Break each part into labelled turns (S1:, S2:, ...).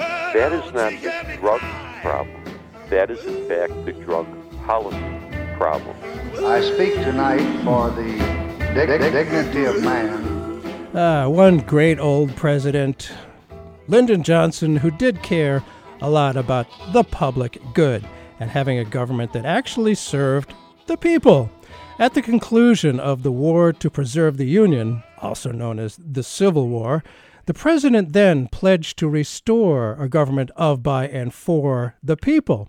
S1: that is not the drug problem. That is, in fact, the drug policy problem.
S2: I speak tonight for the dig- dignity of man
S3: Ah, one great old president, Lyndon Johnson, who did care a lot about the public good and having a government that actually served the people. At the conclusion of the War to Preserve the Union, also known as the Civil War, the president then pledged to restore a government of, by, and for the people.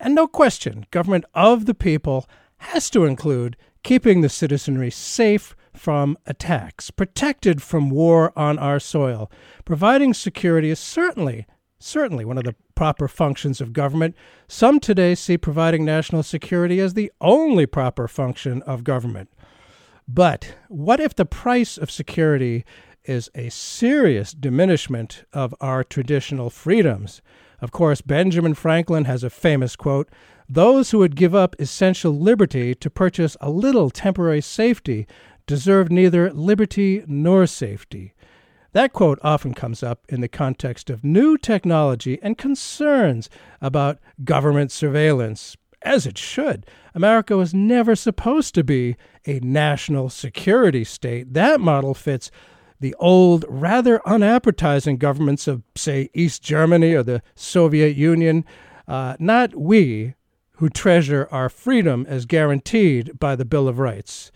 S3: And no question, government of the people has to include keeping the citizenry safe from attacks, protected from war on our soil. Providing security is certainly, certainly one of the proper functions of government. Some today see providing national security as the only proper function of government. But what if the price of security is a serious diminishment of our traditional freedoms? Of course, Benjamin Franklin has a famous quote Those who would give up essential liberty to purchase a little temporary safety deserve neither liberty nor safety. That quote often comes up in the context of new technology and concerns about government surveillance, as it should. America was never supposed to be a national security state. That model fits the old, rather unappetizing governments of, say, East Germany or the Soviet Union, uh, not we who treasure our freedom as guaranteed by the Bill of Rights.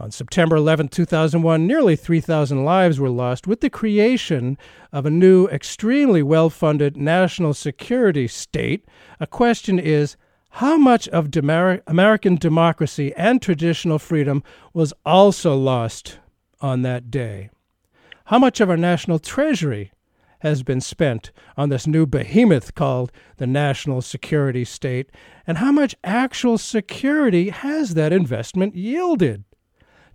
S3: On September 11, 2001, nearly 3,000 lives were lost with the creation of a new, extremely well funded national security state. A question is how much of Demer- American democracy and traditional freedom was also lost on that day? How much of our national treasury has been spent on this new behemoth called the national security state? And how much actual security has that investment yielded?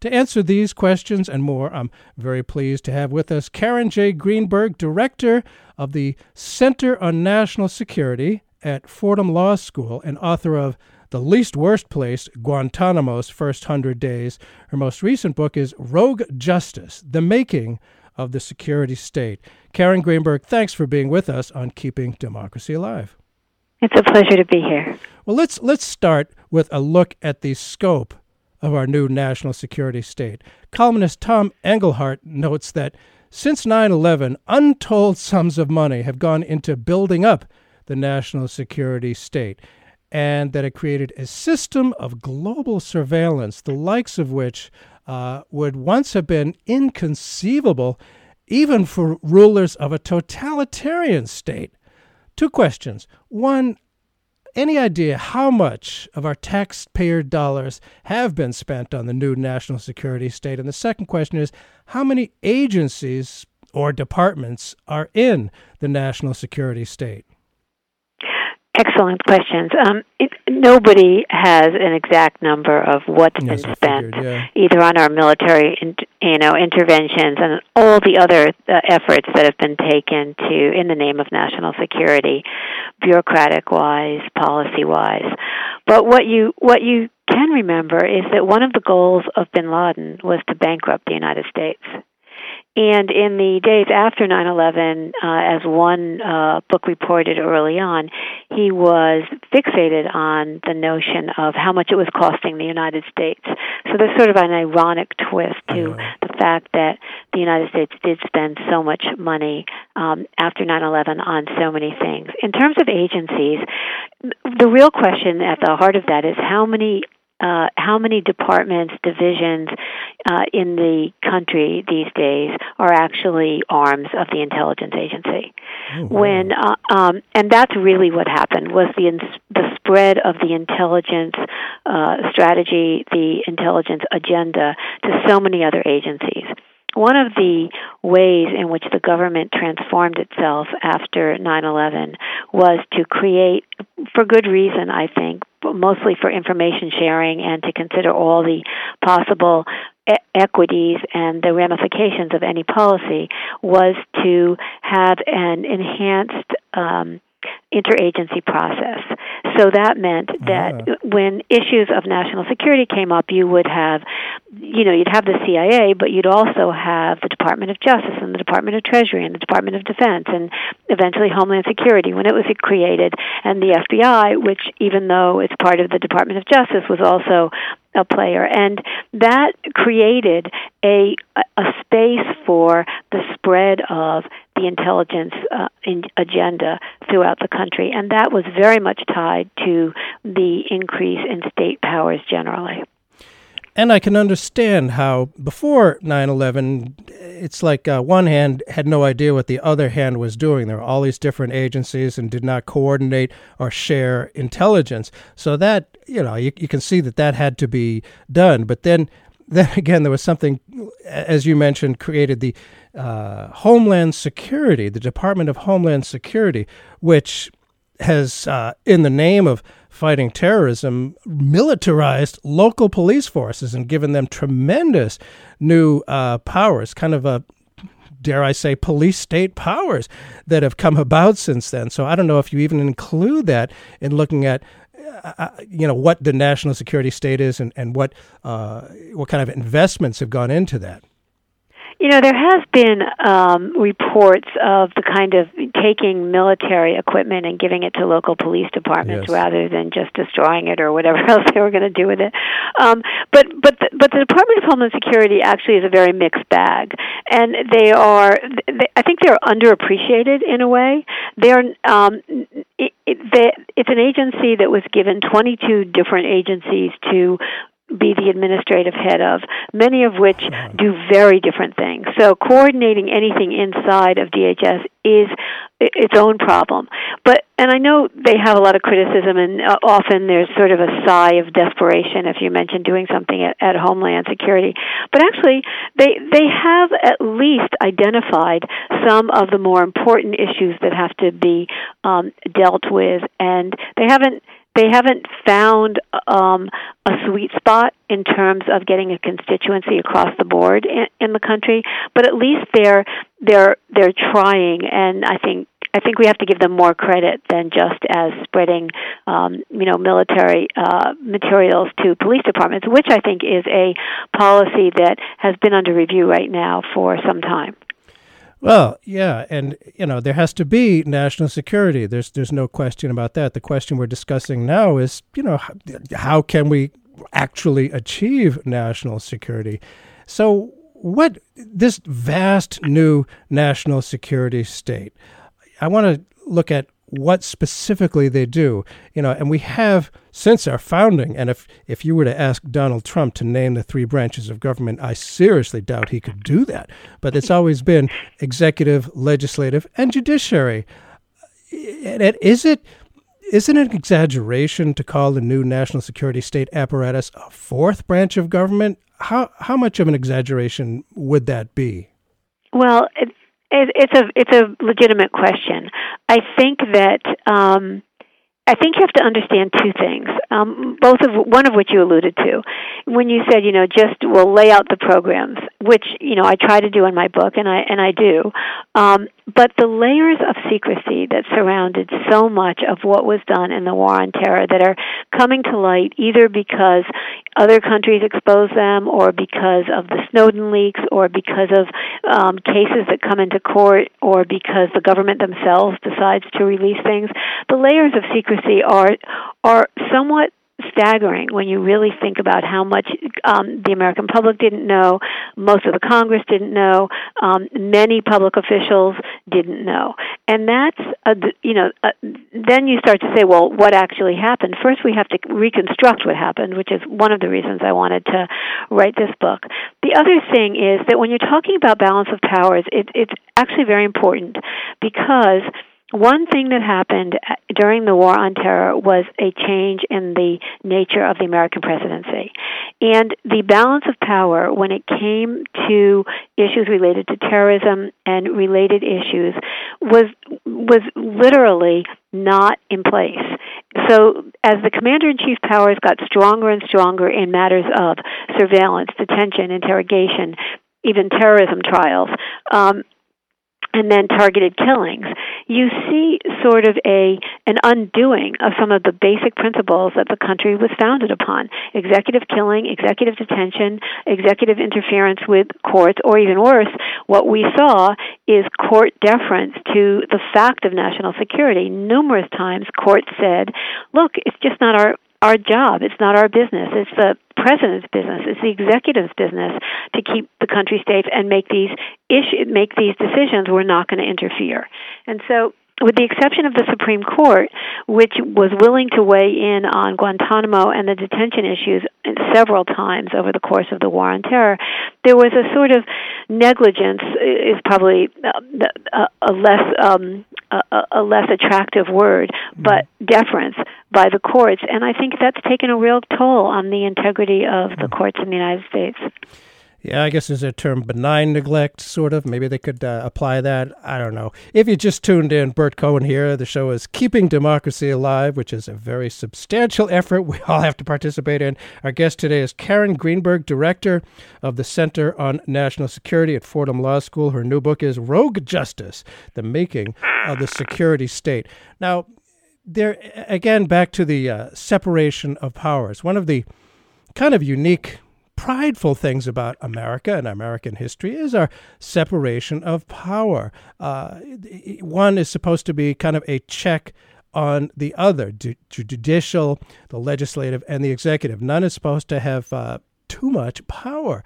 S3: To answer these questions and more, I'm very pleased to have with us Karen J. Greenberg, Director of the Center on National Security at Fordham Law School and author of The Least Worst Place Guantanamo's First Hundred Days. Her most recent book is Rogue Justice The Making of the Security State. Karen Greenberg, thanks for being with us on Keeping Democracy Alive.
S4: It's a pleasure to be here.
S3: Well, let's let's start with a look at the scope of our new national security state. Columnist Tom Engelhardt notes that since 9 11, untold sums of money have gone into building up the national security state, and that it created a system of global surveillance, the likes of which uh, would once have been inconceivable even for rulers of a totalitarian state. Two questions. One, any idea how much of our taxpayer dollars have been spent on the new national security state? And the second question is how many agencies or departments are in the national security state?
S4: Excellent questions. Um, it, nobody has an exact number of what's yes, been spent,
S3: figured, yeah.
S4: either on our military, in, you know, interventions and all the other uh, efforts that have been taken to, in the name of national security, bureaucratic wise, policy wise. But what you what you can remember is that one of the goals of Bin Laden was to bankrupt the United States. And in the days after 9 11, uh, as one uh, book reported early on, he was fixated on the notion of how much it was costing the United States. So there's sort of an ironic twist to the fact that the United States did spend so much money um, after 9 11 on so many things. In terms of agencies, the real question at the heart of that is how many uh, how many departments, divisions uh, in the country these days are actually arms of the intelligence agency. Oh, wow. When uh, um, and that's really what happened was the ins- the spread of the intelligence uh, strategy, the intelligence agenda to so many other agencies one of the ways in which the government transformed itself after 9/11 was to create for good reason I think mostly for information sharing and to consider all the possible e- equities and the ramifications of any policy was to have an enhanced um, interagency process. So that meant that yeah. when issues of national security came up, you would have, you know, you'd have the CIA, but you'd also have the Department of Justice and the Department of Treasury and the Department of Defense and eventually Homeland Security when it was created, and the FBI, which even though it's part of the Department of Justice, was also a player, and that created a a space for the spread of the intelligence uh, in agenda throughout the country, and that was very much tied to the increase in state powers generally.
S3: And I can understand how before 9 11, it's like uh, one hand had no idea what the other hand was doing. There were all these different agencies and did not coordinate or share intelligence. So that, you know, you, you can see that that had to be done. But then, then again, there was something, as you mentioned, created the uh, Homeland Security, the Department of Homeland Security, which has, uh, in the name of fighting terrorism, militarized local police forces and given them tremendous new uh, powers, kind of a dare I say, police state powers that have come about since then. So I don't know if you even include that in looking at. Uh, uh you know what the national security state is, and and what uh, what kind of investments have gone into that.
S4: You know, there has been um, reports of the kind of taking military equipment and giving it to local police departments yes. rather than just destroying it or whatever else they were going to do with it. Um, but but the, but the Department of Homeland Security actually is a very mixed bag, and they are they, I think they're underappreciated in a way. They are um, it, it, they, it's an agency that was given 22 different agencies to be the administrative head of, many of which do very different things. So coordinating anything inside of DHS is its own problem. But and I know they have a lot of criticism, and uh, often there's sort of a sigh of desperation if you mention doing something at, at Homeland Security. But actually, they they have at least identified some of the more important issues that have to be um, dealt with, and they haven't they haven't found um, a sweet spot in terms of getting a constituency across the board in, in the country, but at least they're they're they're trying, and I think I think we have to give them more credit than just as spreading, um, you know, military uh, materials to police departments, which I think is a policy that has been under review right now for some time.
S3: Well, yeah, and you know there has to be national security. There's there's no question about that. The question we're discussing now is, you know, how, how can we actually achieve national security? So, what this vast new national security state? I want to look at what specifically they do. You know, and we have since our founding, and if if you were to ask Donald Trump to name the three branches of government, I seriously doubt he could do that. But it's always been executive, legislative, and judiciary. And is it isn't it an exaggeration to call the new national security state apparatus a fourth branch of government? How how much of an exaggeration would that be?
S4: Well, it, it's a it's a legitimate question. I think that um, I think you have to understand two things. Um, both of one of which you alluded to, when you said, you know, just we'll lay out the programs, which you know I try to do in my book, and I and I do. Um, but the layers of secrecy that surrounded so much of what was done in the war on terror that are coming to light either because other countries expose them, or because of the Snowden leaks, or because of um, cases that come into court, or because the government themselves decides to release things. The layers of secrecy are are somewhat staggering when you really think about how much um, the American public didn't know, most of the Congress didn't know, um, many public officials didn't know, and that's a, you know uh, then you start to say, well, what actually happened? First, we have to reconstruct what happened, which is one of the reasons I wanted to write this book. The other thing is that when you're talking about balance of powers, it, it's actually very important because one thing that happened during the War on Terror was a change in the nature of the American presidency. And the balance of power, when it came to issues related to terrorism and related issues, was, was literally not in place. So, as the commander in chief powers got stronger and stronger in matters of surveillance, detention, interrogation, even terrorism trials, um, and then targeted killings, you see sort of a an undoing of some of the basic principles that the country was founded upon. Executive killing, executive detention, executive interference with courts, or even worse, what we saw is court deference to the fact of national security. Numerous times courts said, look, it's just not our our job. It's not our business. It's the president's business. It's the executive's business to keep the country safe and make these issue, make these decisions. We're not going to interfere. And so with the exception of the Supreme Court, which was willing to weigh in on Guantanamo and the detention issues several times over the course of the War on Terror, there was a sort of negligence is probably a, a less um, a, a less attractive word, but mm-hmm. deference by the courts, and I think that's taken a real toll on the integrity of the mm-hmm. courts in the United States.
S3: Yeah, I guess there's a term benign neglect, sort of. Maybe they could uh, apply that. I don't know. If you just tuned in, Bert Cohen here. The show is Keeping Democracy Alive, which is a very substantial effort we all have to participate in. Our guest today is Karen Greenberg, director of the Center on National Security at Fordham Law School. Her new book is Rogue Justice The Making of the Security State. Now, there, again, back to the uh, separation of powers. One of the kind of unique prideful things about America and American history is our separation of power. Uh, one is supposed to be kind of a check on the other, the judicial, the legislative, and the executive. None is supposed to have uh, too much power.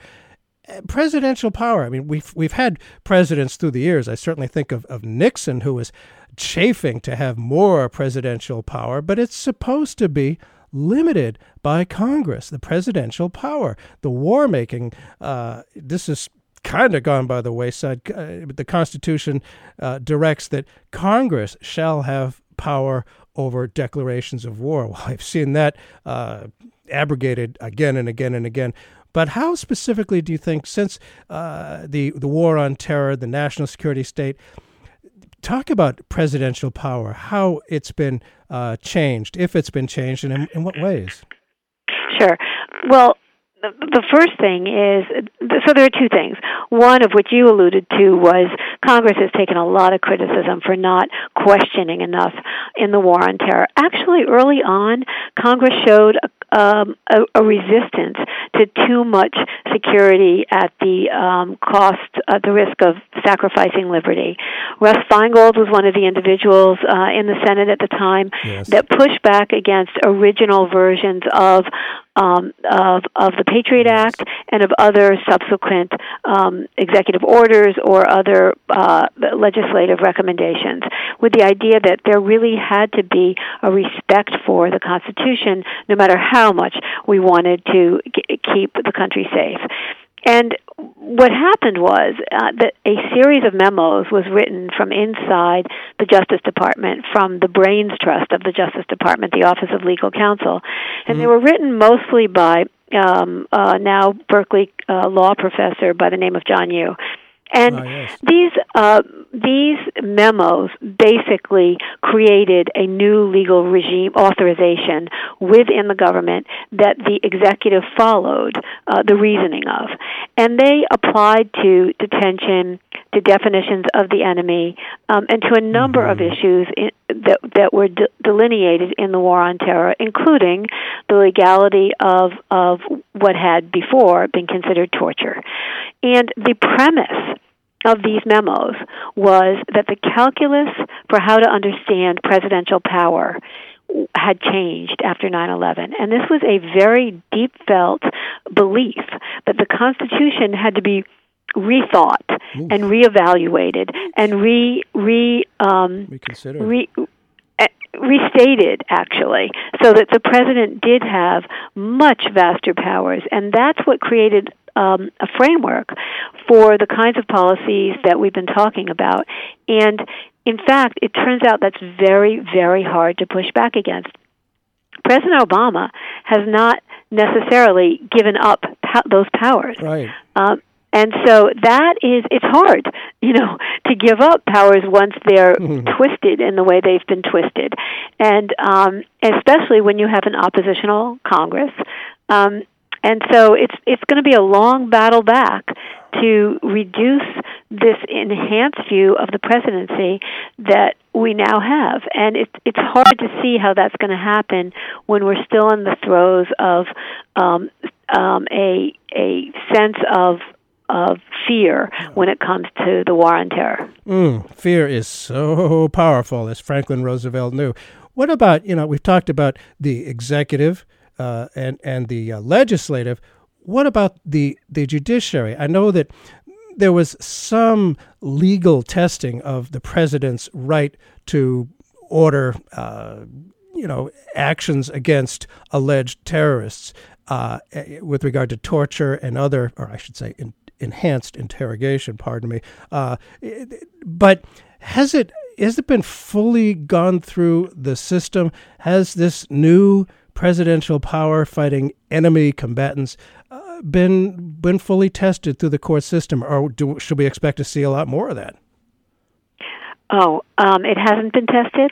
S3: Presidential power. I mean, we've we've had presidents through the years. I certainly think of, of Nixon, who was chafing to have more presidential power, but it's supposed to be limited by Congress, the presidential power, the war making. Uh, this is kind of gone by the wayside. Uh, the Constitution uh, directs that Congress shall have power over declarations of war. Well, I've seen that uh, abrogated again and again and again. But how specifically do you think, since uh, the the war on terror, the national security state, talk about presidential power, how it's been uh, changed, if it's been changed, and in, in what ways?
S4: Sure. Well, the, the first thing is so there are two things. One of which you alluded to was Congress has taken a lot of criticism for not questioning enough in the war on terror. Actually, early on, Congress showed a um, a, a, resistance to too much security at the um, cost, at the risk of sacrificing liberty. Russ Feingold was one of the individuals uh, in the Senate at the time yes. that pushed back against original versions of um, of of the Patriot. Act and of other subsequent um, executive orders or other uh, legislative recommendations, with the idea that there really had to be a respect for the Constitution, no matter how much we wanted to g- keep the country safe. And what happened was uh, that a series of memos was written from inside the Justice Department, from the Brains Trust of the Justice Department, the Office of Legal Counsel, and mm-hmm. they were written mostly by um, uh, now Berkeley uh, law professor by the name of John Yoo. And
S3: oh, yes.
S4: these uh, these memos basically created a new legal regime authorization within the government that the executive followed uh, the reasoning of, and they applied to detention, to definitions of the enemy, um, and to a number mm-hmm. of issues in, that that were de- delineated in the war on terror, including the legality of of what had before been considered torture, and the premise of these memos was that the calculus for how to understand presidential power had changed after 9/11 and this was a very deep felt belief that the constitution had to be rethought Oof. and reevaluated and re re um
S3: reconsidered.
S4: re, uh, restated actually so that the president did have much vaster powers. And that's what created um, a framework for the kinds of policies that we've been talking about and in fact it turns out that's very very hard to push back against president obama has not necessarily given up po- those powers
S3: right
S4: um, and so that is it's hard, you know, to give up powers once they're mm-hmm. twisted in the way they've been twisted. And um especially when you have an oppositional Congress. Um and so it's it's going to be a long battle back to reduce this enhanced view of the presidency that we now have. And it, it's hard to see how that's going to happen when we're still in the throes of um, um, a a sense of of fear when it comes to the war on terror.
S3: Mm, fear is so powerful, as Franklin Roosevelt knew. What about, you know, we've talked about the executive uh, and, and the uh, legislative. What about the, the judiciary? I know that there was some legal testing of the president's right to order, uh, you know, actions against alleged terrorists. Uh, with regard to torture and other, or I should say, in, enhanced interrogation. Pardon me. Uh, but has it has it been fully gone through the system? Has this new presidential power fighting enemy combatants uh, been been fully tested through the court system, or do, should we expect to see a lot more of that?
S4: Oh, um, it hasn't been tested.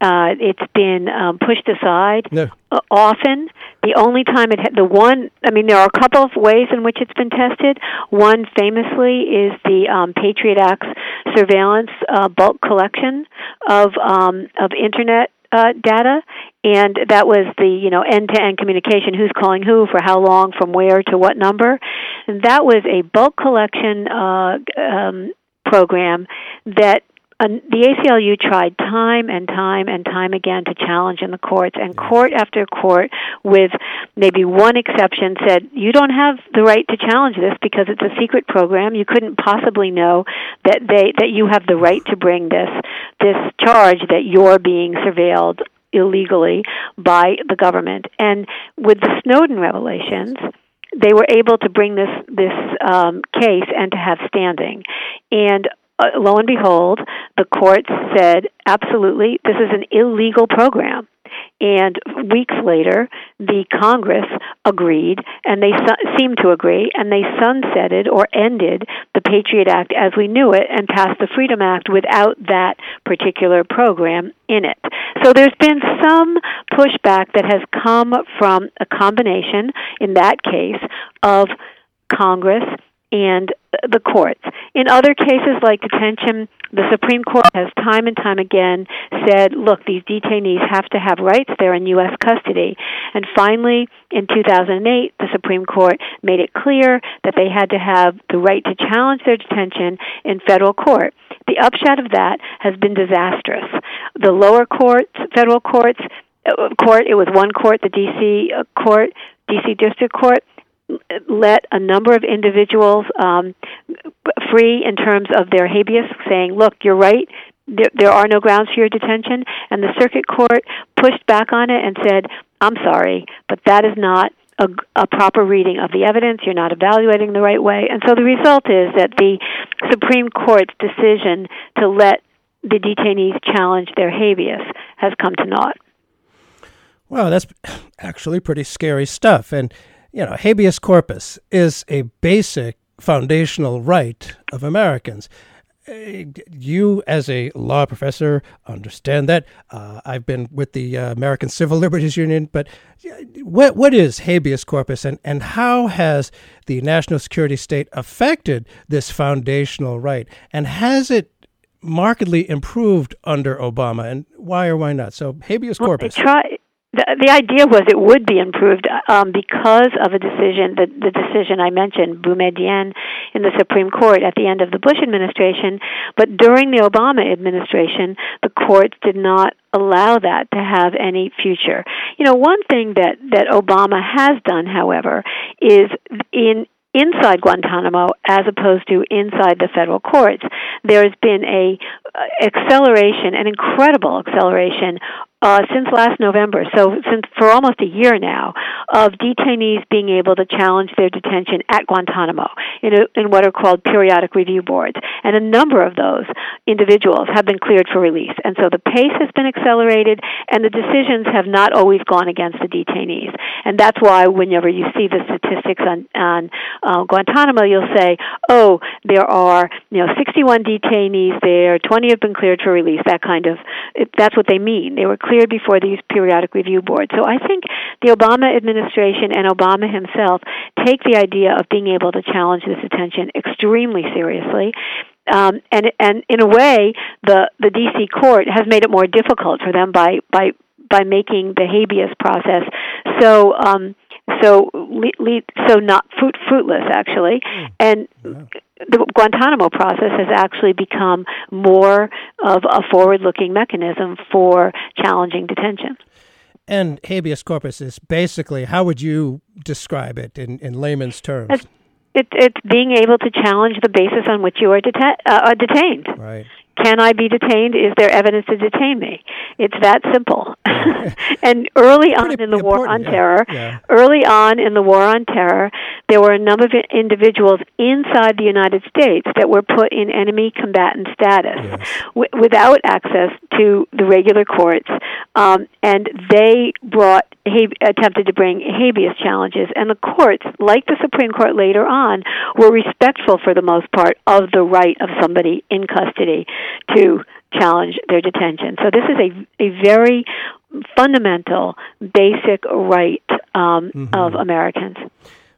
S4: Uh, it's been um, pushed aside no. uh, often. The only time it, ha- the one, I mean, there are a couple of ways in which it's been tested. One famously is the um, Patriot Act's surveillance uh, bulk collection of um, of internet uh, data, and that was the you know end-to-end communication: who's calling who, for how long, from where to what number. And that was a bulk collection uh, um, program that the ACLU tried time and time and time again to challenge in the courts, and court after court, with maybe one exception, said you don't have the right to challenge this because it's a secret program. You couldn't possibly know that they that you have the right to bring this this charge that you're being surveilled illegally by the government. And with the Snowden revelations they were able to bring this this um, case and to have standing. And uh, lo and behold, the courts said, absolutely, this is an illegal program. And weeks later, the Congress agreed, and they su- seemed to agree, and they sunsetted or ended the Patriot Act as we knew it and passed the Freedom Act without that particular program in it. So there's been some pushback that has come from a combination, in that case, of Congress and the courts. In other cases like detention, the Supreme Court has time and time again said, look, these detainees have to have rights. They're in U.S. custody. And finally, in 2008, the Supreme Court made it clear that they had to have the right to challenge their detention in federal court. The upshot of that has been disastrous. The lower courts, federal courts, uh, court, it was one court, the D.C. Uh, court, D.C. District Court, let a number of individuals um, free in terms of their habeas, saying, "Look, you're right. There, are no grounds for your detention." And the circuit court pushed back on it and said, "I'm sorry, but that is not." A, a, proper reading of the evidence. You're not evaluating the right way. And so the result is that the Supreme Court's decision to let the detainees challenge their habeas has come to naught.
S3: Wow, that's actually pretty scary stuff. And you know, habeas corpus is a basic foundational right of Americans. Uh, you, as a law professor, understand that. Uh, I've been with the uh, American Civil Liberties Union, but what what is habeas corpus, and, and how has the national security state affected this foundational right, and has it markedly improved under Obama, and why or why not? So habeas corpus.
S4: Well, the, the idea was it would be improved um, because of a decision, the, the decision I mentioned, Boumediene in the Supreme Court at the end of the Bush administration, but during the Obama administration, the courts did not allow that to have any future. You know, one thing that that Obama has done, however, is in inside Guantanamo as opposed to inside the federal courts. There's been a uh, acceleration, an incredible acceleration uh, since last November, so since for almost a year now, of detainees being able to challenge their detention at Guantanamo in, a, in what are called periodic review boards. And a number of those individuals have been cleared for release. And so the pace has been accelerated, and the decisions have not always gone against the detainees. And that's why whenever you see the statistics on, on uh, Guantanamo, you'll say, oh, there are you know 61 detainees there, 20 have been cleared for release. That kind of, that's what they mean. They were cleared before these periodic review boards. So I think the Obama administration and Obama himself take the idea of being able to challenge this attention extremely seriously. Um, and and in a way, the the D.C. court has made it more difficult for them by by by making the habeas process so um, so le- le- so not fruit fruitless actually, and the Guantanamo process has actually become more of a forward-looking mechanism for challenging detention.
S3: And habeas corpus is basically how would you describe it in, in layman's terms?
S4: It's, it, it's being able to challenge the basis on which you are deta- uh, detained.
S3: Right.
S4: Can I be detained? Is there evidence to detain me? It's that simple. and early on in the war on terror,
S3: Yeah.
S4: early on in the war on terror, there were a number of individuals inside the United States that were put in enemy combatant status w- without access to the regular courts, um, and they brought attempted to bring habeas challenges, and the courts, like the Supreme Court later on, were respectful for the most part of the right of somebody in custody to challenge their detention. So this is a a very fundamental, basic right um, of Americans.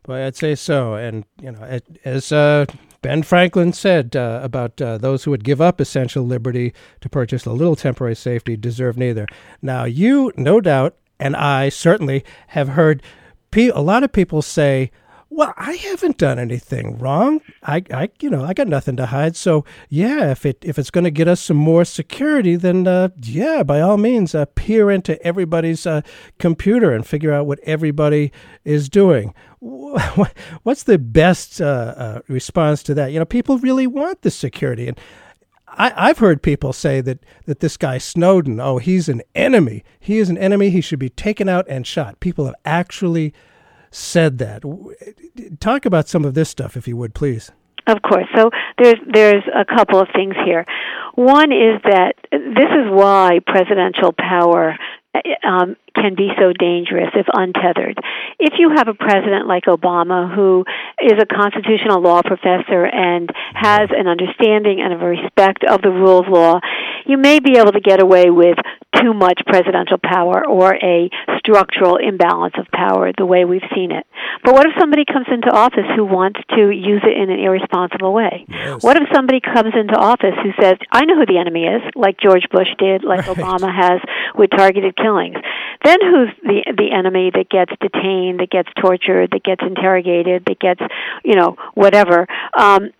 S3: Well, I'd say so. And, you know, as uh, Ben Franklin said uh, about uh, those who would give up essential liberty to purchase a little temporary safety deserve neither. Now, you, no doubt, and I certainly have heard pe- a lot of people say, well, I haven't done anything wrong. I, I, you know, I got nothing to hide. So, yeah, if it if it's going to get us some more security, then uh, yeah, by all means, uh, peer into everybody's uh, computer and figure out what everybody is doing. What's the best uh, uh, response to that? You know, people really want the security, and I, I've heard people say that that this guy Snowden, oh, he's an enemy. He is an enemy. He should be taken out and shot. People have actually said that. Talk about some of this stuff, if you would, please.
S4: Of course. So there's there's a couple of things here. One is that this is why presidential power um, can be so dangerous if untethered. If you have a president like Obama who is a constitutional law professor and has an understanding and a respect of the rule of law, you may be able to get away with too much presidential power or a structural imbalance of power the way we've seen it. But what if somebody comes into office who wants to use it in an irresponsible way? What if somebody comes into office who says, I know who the enemy is, like George Bush did, like Obama has with targeted killings? Then who's the the enemy that gets detained, that gets tortured, that gets interrogated, that gets, you know, whatever, um,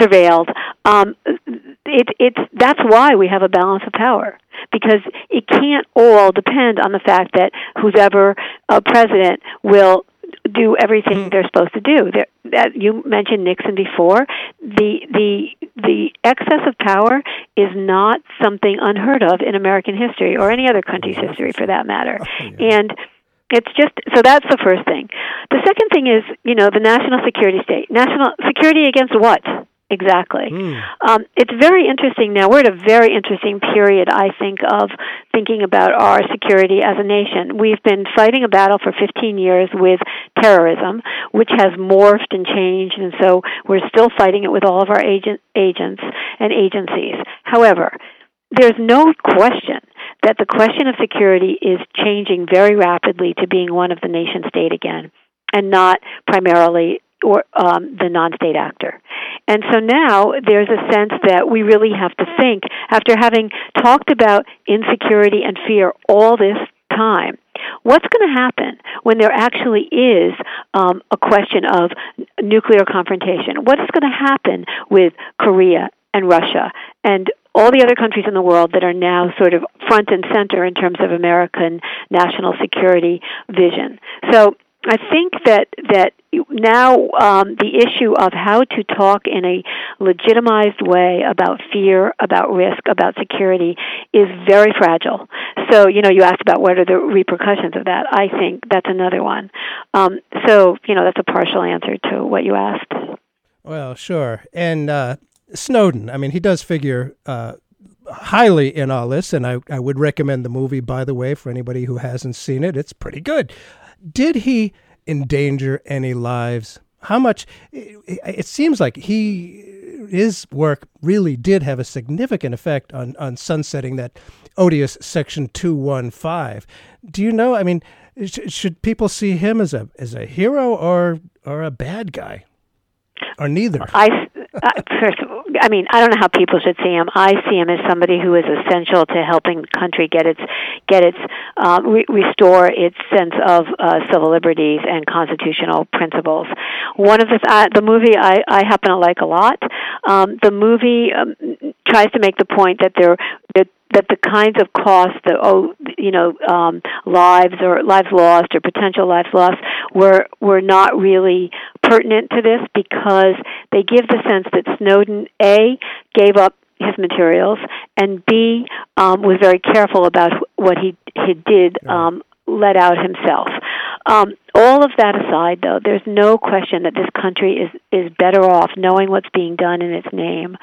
S4: surveilled? Um, it, it's that's why we have a balance of power because it can't all depend on the fact that whoever a president will do everything mm-hmm. they're supposed to do. There, that you mentioned Nixon before. The the the excess of power is not something unheard of in American history or any other country's mm-hmm. history for that matter. Oh, and it's just so that's the first thing. The second thing is, you know, the national security state. National security against what? Exactly. Um, it's very interesting now. We're at a very interesting period, I think, of thinking about our security as a nation. We've been fighting a battle for 15 years with terrorism, which has morphed and changed, and so we're still fighting it with all of our agent, agents and agencies. However, there's no question that the question of security is changing very rapidly to being one of the nation state again, and not primarily or um, the non-state actor. And so now there's a sense that we really have to think, after having talked about insecurity and fear all this time, What's going to happen when there actually is um, a question of nuclear confrontation? What is going to happen with Korea and Russia and all the other countries in the world that are now sort of front and center in terms of American national security vision? So I think that that now um, the issue of how to talk in a legitimized way about fear, about risk, about security is very fragile. So you know, you asked about what are the repercussions of that. I think that's another one. Um, so you know, that's a partial answer to what you asked.
S3: Well, sure. And uh, Snowden, I mean, he does figure. Uh, highly in all this, and I, I would recommend the movie, by the way, for anybody who hasn't seen it. It's pretty good. Did he endanger any lives? How much? It seems like he his work really did have a significant effect on on sunsetting that odious Section two one five. Do you know? I mean, sh- should people see him as a as a hero or or a bad guy, or neither?
S4: I uh, first, I mean, I don't know how people should see him. I see him as somebody who is essential to helping the country get its get its uh, re- restore its sense of uh, civil liberties and constitutional principles. One of the uh, the movie I, I happen to like a lot. Um, the movie um, tries to make the point that there that that the kinds of costs that oh you know um, lives or lives lost or potential lives lost were were not really pertinent to this because they give the sense that Snowden a gave up his materials and b um, was very careful about what he he did um, let out himself. Um, all of that aside, though, there's no question that this country is is better off knowing what's being done in its name,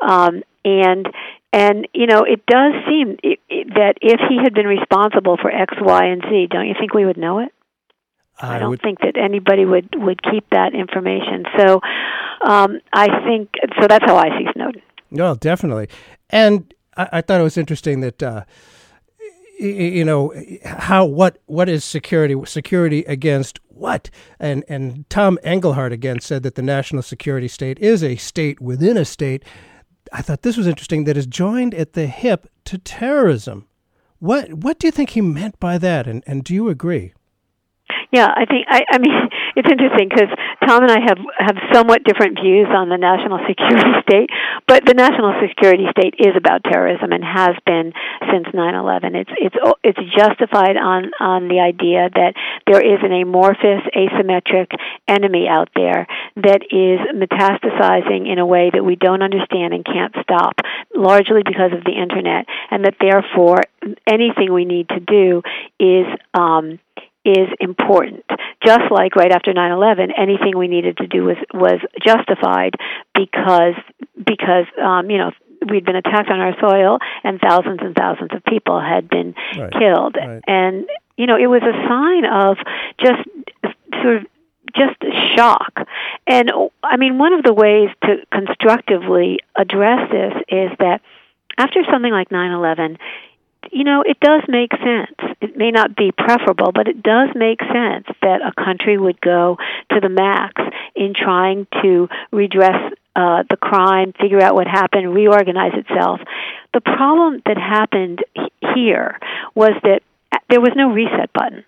S4: um, and and you know it does seem it, it, that if he had been responsible for X, Y, and Z, don't you think we would know it? I, I don't would... think that anybody would would keep that information. So um, I think so. That's how I see Snowden.
S3: No, definitely, and I, I thought it was interesting that. Uh, you know how what what is security security against what and and Tom Engelhardt again said that the national security state is a state within a state I thought this was interesting that is joined at the hip to terrorism. What what do you think he meant by that? And and do you agree?
S4: Yeah, I think I, I mean it's interesting because Tom and I have have somewhat different views on the national security state, but the national security state is about terrorism and has been since 9/11. It's it's it's justified on on the idea that there is an amorphous, asymmetric enemy out there that is metastasizing in a way that we don't understand and can't stop, largely because of the internet, and that therefore anything we need to do is um, is important. Just like right after 9/11, anything we needed to do was was justified because because um, you know we'd been attacked on our soil and thousands and thousands of people had been right. killed right. and you know it was a sign of just sort of just shock and i mean one of the ways to constructively address this is that after something like 9/11 you know, it does make sense. It may not be preferable, but it does make sense that a country would go to the max in trying to redress uh, the crime, figure out what happened, reorganize itself. The problem that happened here was that there was no reset button.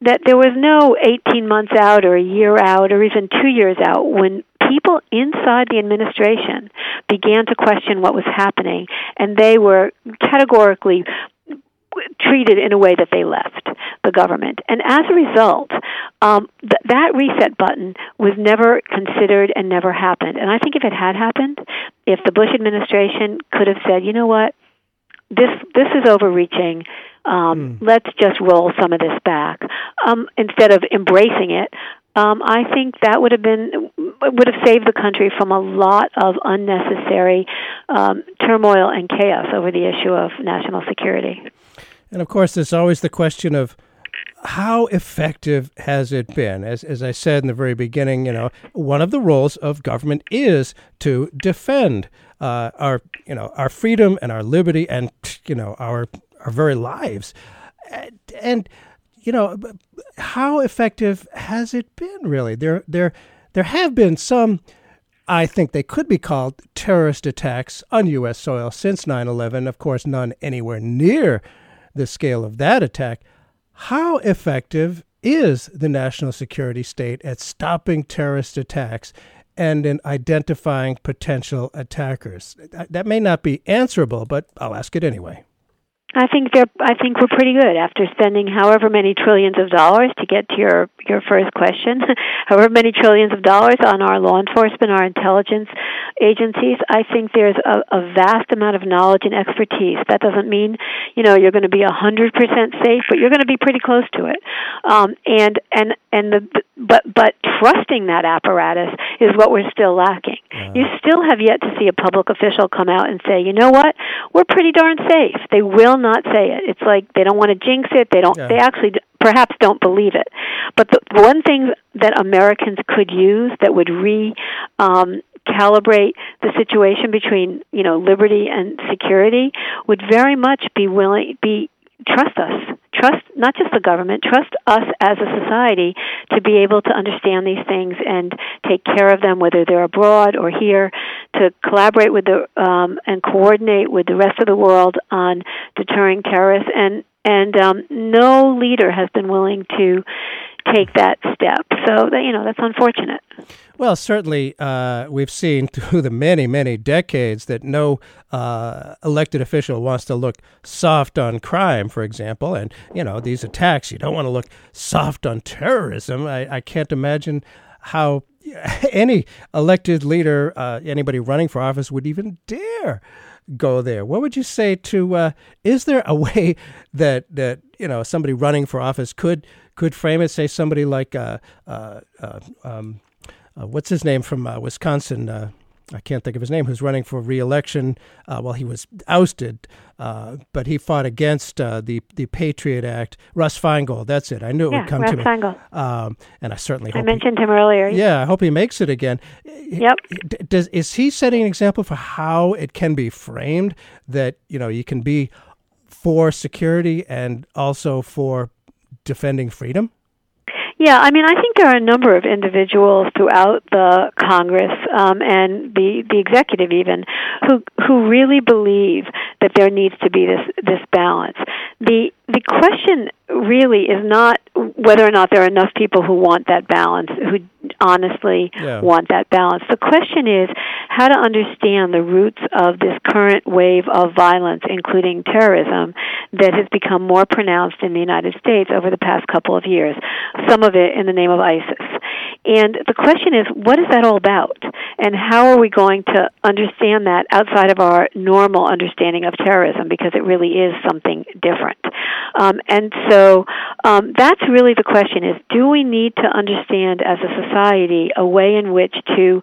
S4: That there was no 18 months out or a year out or even two years out when people inside the administration began to question what was happening, and they were categorically treated in a way that they left the government. And as a result, um, th- that reset button was never considered and never happened. And I think if it had happened, if the Bush administration could have said, you know what, this this is overreaching. Um, mm. Let's just roll some of this back um, instead of embracing it. Um, I think that would have been would have saved the country from a lot of unnecessary um, turmoil and chaos over the issue of national security.
S3: And of course, there's always the question of how effective has it been? As, as I said in the very beginning, you know, one of the roles of government is to defend uh, our, you know, our freedom and our liberty and, you know, our, our very lives. And, and you know, how effective has it been really? There, there, there have been some, I think they could be called terrorist attacks on U.S. soil since 9 11. Of course, none anywhere near the scale of that attack. how effective is the national security state at stopping terrorist attacks and in identifying potential attackers? That may not be answerable, but I'll ask it anyway.
S4: I think they're. I think we're pretty good after spending however many trillions of dollars to get to your your first question, however many trillions of dollars on our law enforcement, our intelligence agencies. I think there's a, a vast amount of knowledge and expertise. That doesn't mean you know you're going to be a hundred percent safe, but you're going to be pretty close to it. Um, and and and the but but trusting that apparatus is what we're still lacking. Uh, you still have yet to see a public official come out and say, you know what, we're pretty darn safe. They will not say it. It's like they don't want to jinx it. They don't. Yeah. They actually perhaps don't believe it. But the one thing that Americans could use that would re um, calibrate the situation between you know liberty and security would very much be willing be trust us. Trust not just the government trust us as a society to be able to understand these things and take care of them whether they're abroad or here to collaborate with the um, and coordinate with the rest of the world on deterring terrorists. And and um, no leader has been willing to take that step. So that, you know that's unfortunate.
S3: Well, certainly uh, we've seen through the many many decades that no uh, elected official wants to look soft on crime, for example, and you know these attacks. You don't want to look soft on terrorism. I, I can't imagine how any elected leader, uh, anybody running for office, would even dare go there. What would you say to? Uh, is there a way that that you know somebody running for office could could frame it? Say somebody like uh, uh, uh um, uh, what's his name from uh, Wisconsin? I can't think of his name, who's running for reelection. Uh, well, he was ousted, uh, but he fought against uh, the the Patriot Act. Russ Feingold, that's it. I knew it
S4: yeah,
S3: would come
S4: Russ
S3: to me.
S4: Feingold.
S3: Um, and I certainly
S4: I mentioned he, him earlier.
S3: Yeah, I hope he makes it again.
S4: Yep.
S3: Does is he setting an example for how it can be framed that you know you can be for security and also for defending freedom?
S4: Yeah, I mean, I think there are a number of individuals throughout the Congress um, and the the executive even who who really believe that there needs to be this this balance. The the question really is not whether or not there are enough people who want that balance, who honestly yeah. want that balance. The question is how to understand the roots of this current wave of violence, including terrorism, that has become more pronounced in the United States over the past couple of years, some of it in the name of ISIS. And the question is, what is that all about? And how are we going to understand that outside of our normal understanding of terrorism? Because it really is something different. Um, and so um, that's really the question: is do we need to understand as a society a way in which to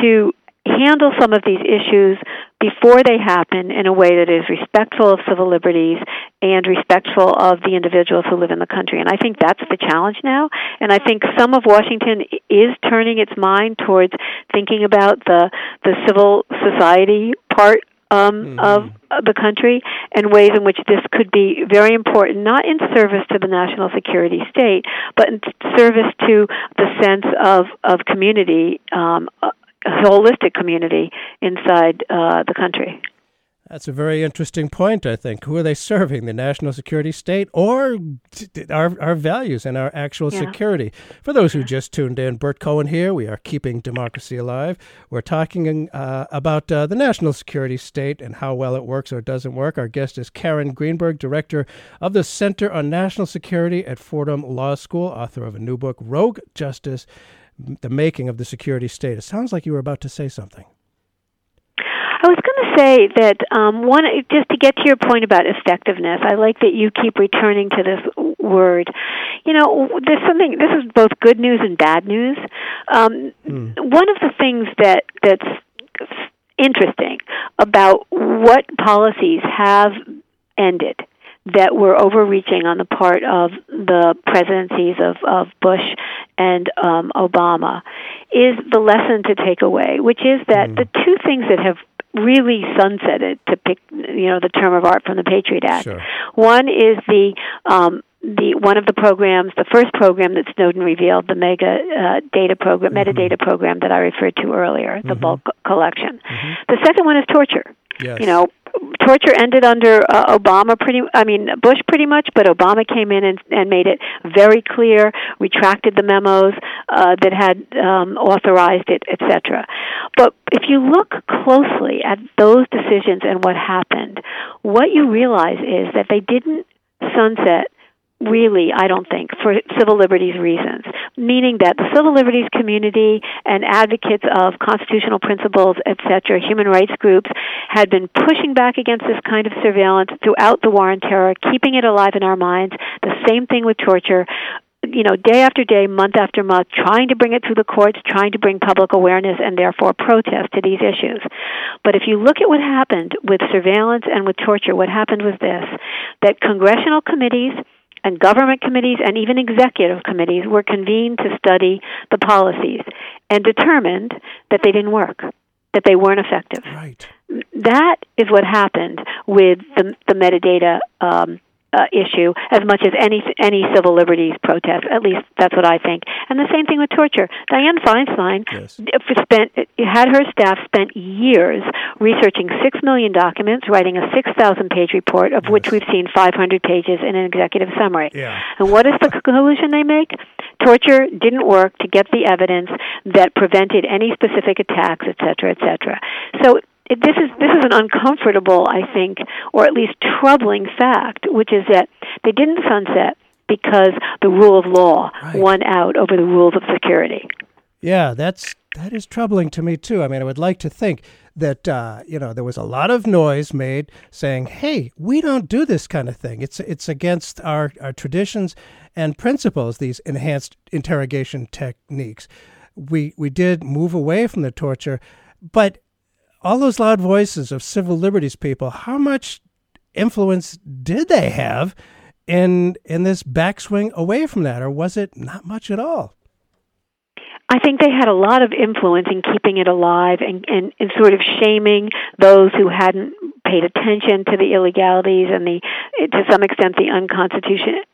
S4: to handle some of these issues before they happen in a way that is respectful of civil liberties and respectful of the individuals who live in the country. And I think that's the challenge now. And I think some of Washington is turning its mind towards thinking about the the civil society part um, mm-hmm. of the country and ways in which this could be very important, not in service to the national security state, but in service to the sense of, of community, um, a holistic community inside uh, the country.
S3: That's a very interesting point, I think. Who are they serving? The national security state or our, our values and our actual yeah. security? For those who just tuned in, Burt Cohen here. We are keeping democracy alive. We're talking uh, about uh, the national security state and how well it works or doesn't work. Our guest is Karen Greenberg, director of the Center on National Security at Fordham Law School, author of a new book, Rogue Justice The Making of the Security State. It sounds like you were about to say something.
S4: I was going to say that um, one, just to get to your point about effectiveness, I like that you keep returning to this word. You know, there's something. This is both good news and bad news. Um, mm. One of the things that that's interesting about what policies have ended that were overreaching on the part of the presidencies of, of Bush and um, Obama is the lesson to take away, which is that mm. the two things that have really sunsetted to pick you know the term of art from the Patriot Act.
S3: Sure.
S4: One is the um, the one of the programs, the first program that Snowden revealed, the mega uh, data program, mm-hmm. metadata program that I referred to earlier, the mm-hmm. bulk collection. Mm-hmm. The second one is torture.
S3: Yes.
S4: You know, torture ended under uh, Obama pretty I mean Bush pretty much but Obama came in and, and made it very clear retracted the memos uh, that had um, authorized it etc but if you look closely at those decisions and what happened what you realize is that they didn't sunset really, I don't think, for civil liberties reasons, meaning that the civil liberties community and advocates of constitutional principles, etc., human rights groups, had been pushing back against this kind of surveillance throughout the war on terror, keeping it alive in our minds. The same thing with torture you know, day after day, month after month, trying to bring it through the courts, trying to bring public awareness and therefore protest to these issues. But if you look at what happened with surveillance and with torture, what happened was this that congressional committees and government committees and even executive committees were convened to study the policies and determined that they didn't work, that they weren't effective.
S3: Right.
S4: That is what happened with the, the metadata um, uh, issue as much as any any civil liberties protest. At least that's what I think. And the same thing with torture. Dianne Feinstein
S3: yes.
S4: spent had her staff spent years researching six million documents, writing a six thousand page report, of yes. which we've seen five hundred pages in an executive summary.
S3: Yeah.
S4: And what is the conclusion they make? Torture didn't work to get the evidence that prevented any specific attacks, et cetera, et cetera. So this is this is an uncomfortable, I think, or at least troubling fact, which is that they didn't sunset because the rule of law right. won out over the rules of security.
S3: Yeah, that's that is troubling to me too. I mean, I would like to think that uh, you know there was a lot of noise made saying, "Hey, we don't do this kind of thing. It's it's against our our traditions and principles. These enhanced interrogation techniques." We we did move away from the torture, but all those loud voices of civil liberties people, how much influence did they have in in this backswing away from that, or was it not much at all?
S4: I think they had a lot of influence in keeping it alive and, and, and sort of shaming those who hadn't paid attention to the illegalities and the, to some extent, the unconstitution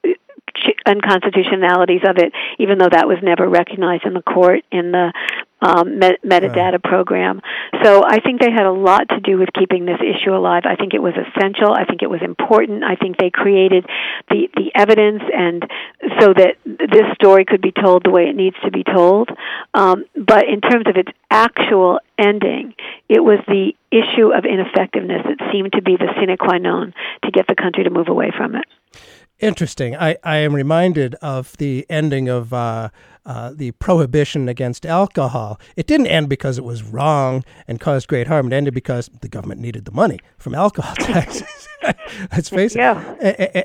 S4: unconstitutionalities of it, even though that was never recognized in the court in the um, met- metadata program. So I think they had a lot to do with keeping this issue alive. I think it was essential. I think it was important. I think they created the the evidence and so that this story could be told the way it needs to be told. Um, but in terms of its actual ending, it was the issue of ineffectiveness that seemed to be the sine qua non to get the country to move away from it.
S3: Interesting. I, I am reminded of the ending of uh, uh, the prohibition against alcohol. It didn't end because it was wrong and caused great harm. It ended because the government needed the money from alcohol taxes. Let's face it.
S4: Yeah.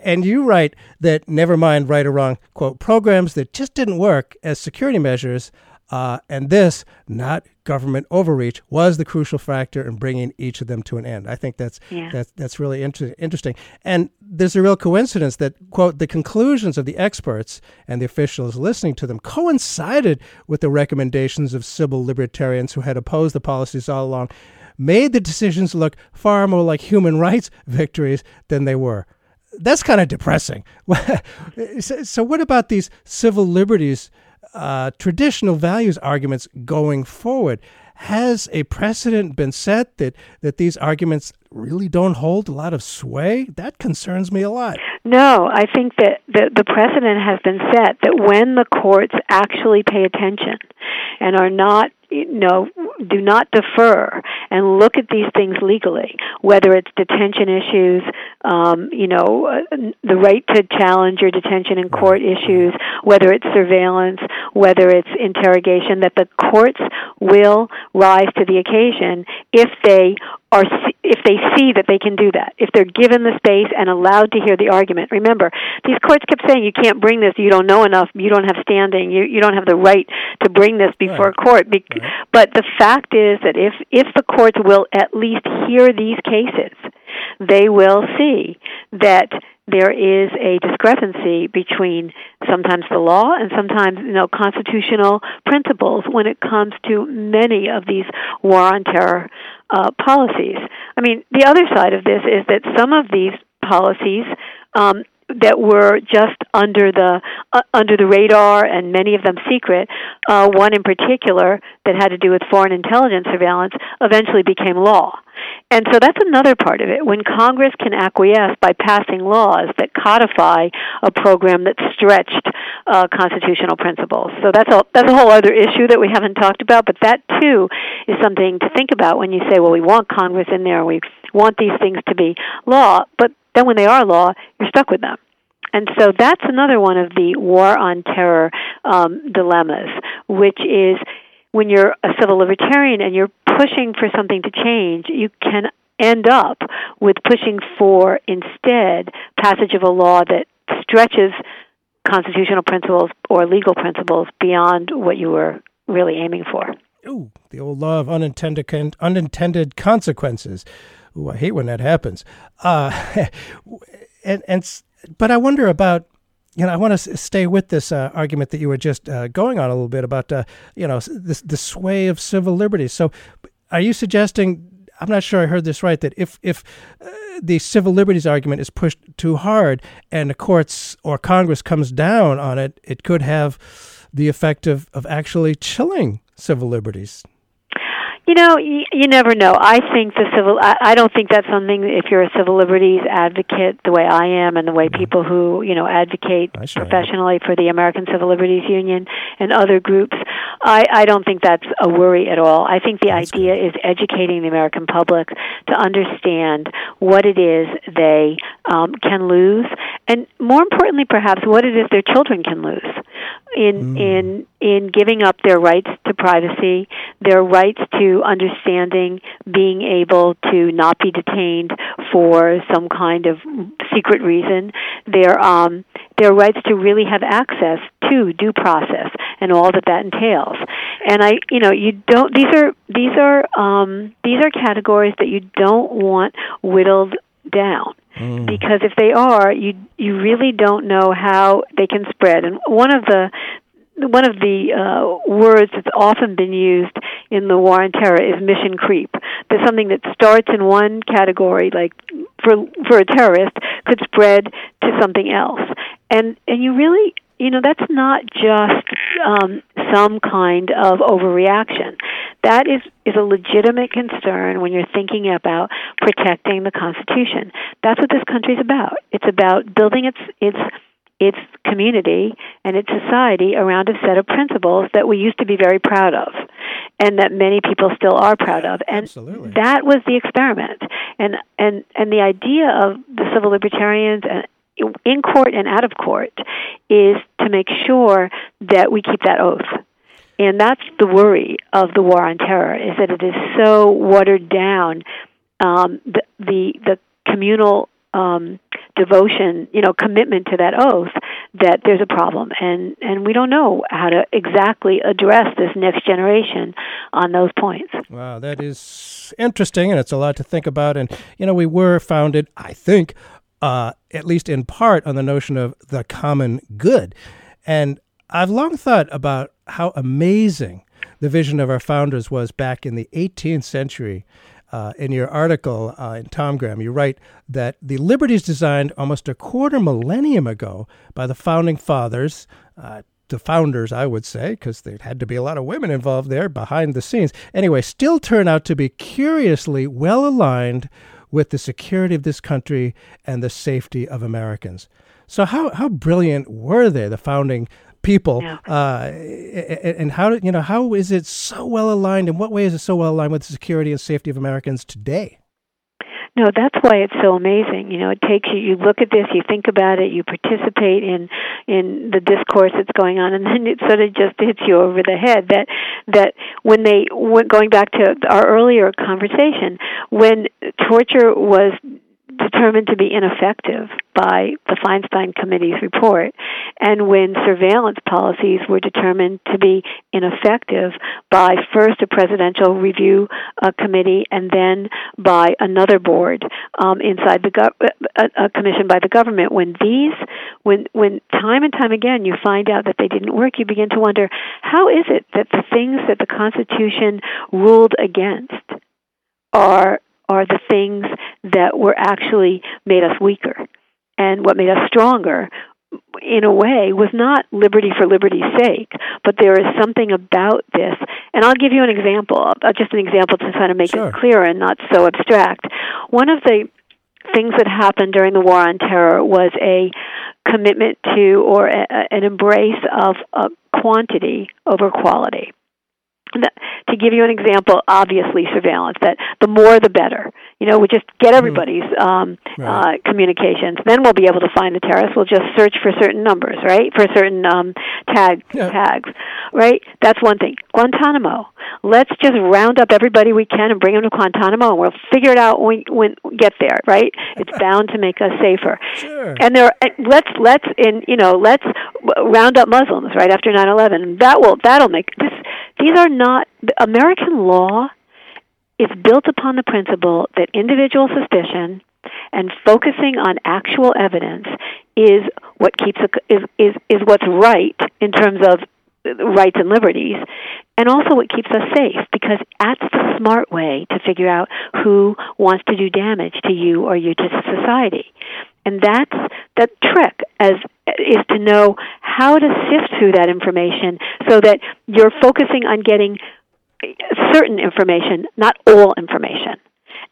S3: And you write that, never mind right or wrong, quote, programs that just didn't work as security measures uh, and this, not government overreach, was the crucial factor in bringing each of them to an end. I think that's yeah. that's that's really inter- interesting. And there's a real coincidence that quote the conclusions of the experts and the officials listening to them coincided with the recommendations of civil libertarians who had opposed the policies all along, made the decisions look far more like human rights victories than they were that's kind of depressing. so, what about these civil liberties uh, traditional values arguments going forward. Has a precedent been set that, that these arguments really don't hold a lot of sway? That concerns me a lot.
S4: No, I think that the, the precedent has been set that when the courts actually pay attention and are not you know, do not defer and look at these things legally, whether it's detention issues, um, you know, uh, the right to challenge your detention in court issues, whether it's surveillance, whether it's interrogation, that the courts will rise to the occasion if they are if they see that they can do that, if they're given the space and allowed to hear the argument. Remember, these courts kept saying you can't bring this, you don't know enough, you don't have standing, you you don't have the right to bring this before right. court. Be- right. But the fact is that if if the courts will at least hear these cases, they will see that there is a discrepancy between sometimes the law and sometimes you know constitutional principles when it comes to many of these war on terror uh, policies. I mean, the other side of this is that some of these policies um, that were just under the uh, under the radar and many of them secret. Uh, one in particular that had to do with foreign intelligence surveillance eventually became law. And so that's another part of it. When Congress can acquiesce by passing laws that codify a program that stretched uh, constitutional principles. So that's a that's a whole other issue that we haven't talked about, but that too is something to think about when you say, well, we want Congress in there, we want these things to be law, but then when they are law, you're stuck with them. And so that's another one of the war on terror um, dilemmas, which is when you're a civil libertarian and you're pushing for something to change, you can end up with pushing for instead passage of a law that stretches constitutional principles or legal principles beyond what you were really aiming for.
S3: Ooh, the old law of unintended unintended consequences. Ooh, I hate when that happens. Uh, and and but I wonder about you know, I want to stay with this uh, argument that you were just uh, going on a little bit about, uh, you know, this the sway of civil liberties. So, are you suggesting? I'm not sure I heard this right. That if if uh, the civil liberties argument is pushed too hard, and the courts or Congress comes down on it, it could have the effect of of actually chilling civil liberties.
S4: You know, you, you never know. I think the civil. I, I don't think that's something. If you're a civil liberties advocate, the way I am, and the way mm-hmm. people who you know advocate professionally for the American Civil Liberties Union and other groups, I, I don't think that's a worry at all. I think the that's idea good. is educating the American public to understand what it is they um, can lose, and more importantly, perhaps what it is their children can lose in mm. in in giving up their rights to privacy, their rights to understanding being able to not be detained for some kind of secret reason, their um their rights to really have access to due process and all that that entails. And I, you know, you don't. These are these are um, these are categories that you don't want whittled down. Mm. Because if they are, you you really don't know how they can spread. And one of the one of the uh, words that's often been used in the war on terror is mission creep. There's something that starts in one category, like for for a terrorist, could spread to something else, and and you really you know that's not just um, some kind of overreaction. That is is a legitimate concern when you're thinking about protecting the Constitution. That's what this country's about. It's about building its its its community and its society around a set of principles that we used to be very proud of and that many people still are proud of. And
S3: Absolutely.
S4: that was the experiment. And and and the idea of the civil libertarians and in court and out of court is to make sure that we keep that oath. And that's the worry of the war on terror is that it is so watered down um, the, the the communal um, devotion, you know, commitment to that oath, that there's a problem, and and we don't know how to exactly address this next generation on those points.
S3: Wow, that is interesting, and it's a lot to think about. And you know, we were founded, I think, uh, at least in part, on the notion of the common good, and I've long thought about how amazing the vision of our founders was back in the 18th century uh, in your article uh, in Tom Graham, you write that the liberties designed almost a quarter millennium ago by the founding fathers, uh, the founders, I would say, because there had to be a lot of women involved there behind the scenes. Anyway, still turn out to be curiously well aligned with the security of this country and the safety of Americans. So, how, how brilliant were they, the founding people yeah. uh, and how you know how is it so well aligned in what way is it so well aligned with the security and safety of americans today
S4: no that's why it's so amazing you know it takes you you look at this you think about it you participate in in the discourse that's going on and then it sort of just hits you over the head that that when they went going back to our earlier conversation when torture was determined to be ineffective by the Feinstein Committee's report, and when surveillance policies were determined to be ineffective by first a presidential review uh, committee and then by another board um, inside the gov- a, a commission by the government. When these, when when time and time again you find out that they didn't work, you begin to wonder how is it that the things that the Constitution ruled against are are the things that were actually made us weaker. And what made us stronger in a way, was not liberty for liberty's sake, but there is something about this. And I'll give you an example, uh, just an example to kind of make
S3: Sure.
S4: it clear and not so abstract. One of the things that happened during the war on terror was a commitment to or a, a- an embrace of uh, quantity over quality. To give you an example, obviously surveillance. That the more the better. You know, we just get everybody's um,
S3: Right.
S4: uh, communications. Then we'll be able to find the terrorists. We'll just search for certain numbers, right? For certain um, tag
S3: Yeah.
S4: tags, right? That's one thing. Guantanamo. Let's just round up everybody we can and bring them to Guantanamo, and we'll figure it out when we, when we get there, right? It's bound to make us safer.
S3: Sure.
S4: And there, let's let's in you know let's round up Muslims right after nine eleven. That will that'll make this. These are not American law. Is built upon the principle that individual suspicion and focusing on actual evidence is what keeps a, is is is what's right in terms of rights and liberties and also what keeps us safe because that's the smart way to figure out who wants to do damage to you or you to society and that's the trick as is to know how to sift through that information so that you're focusing on getting certain information, not all information.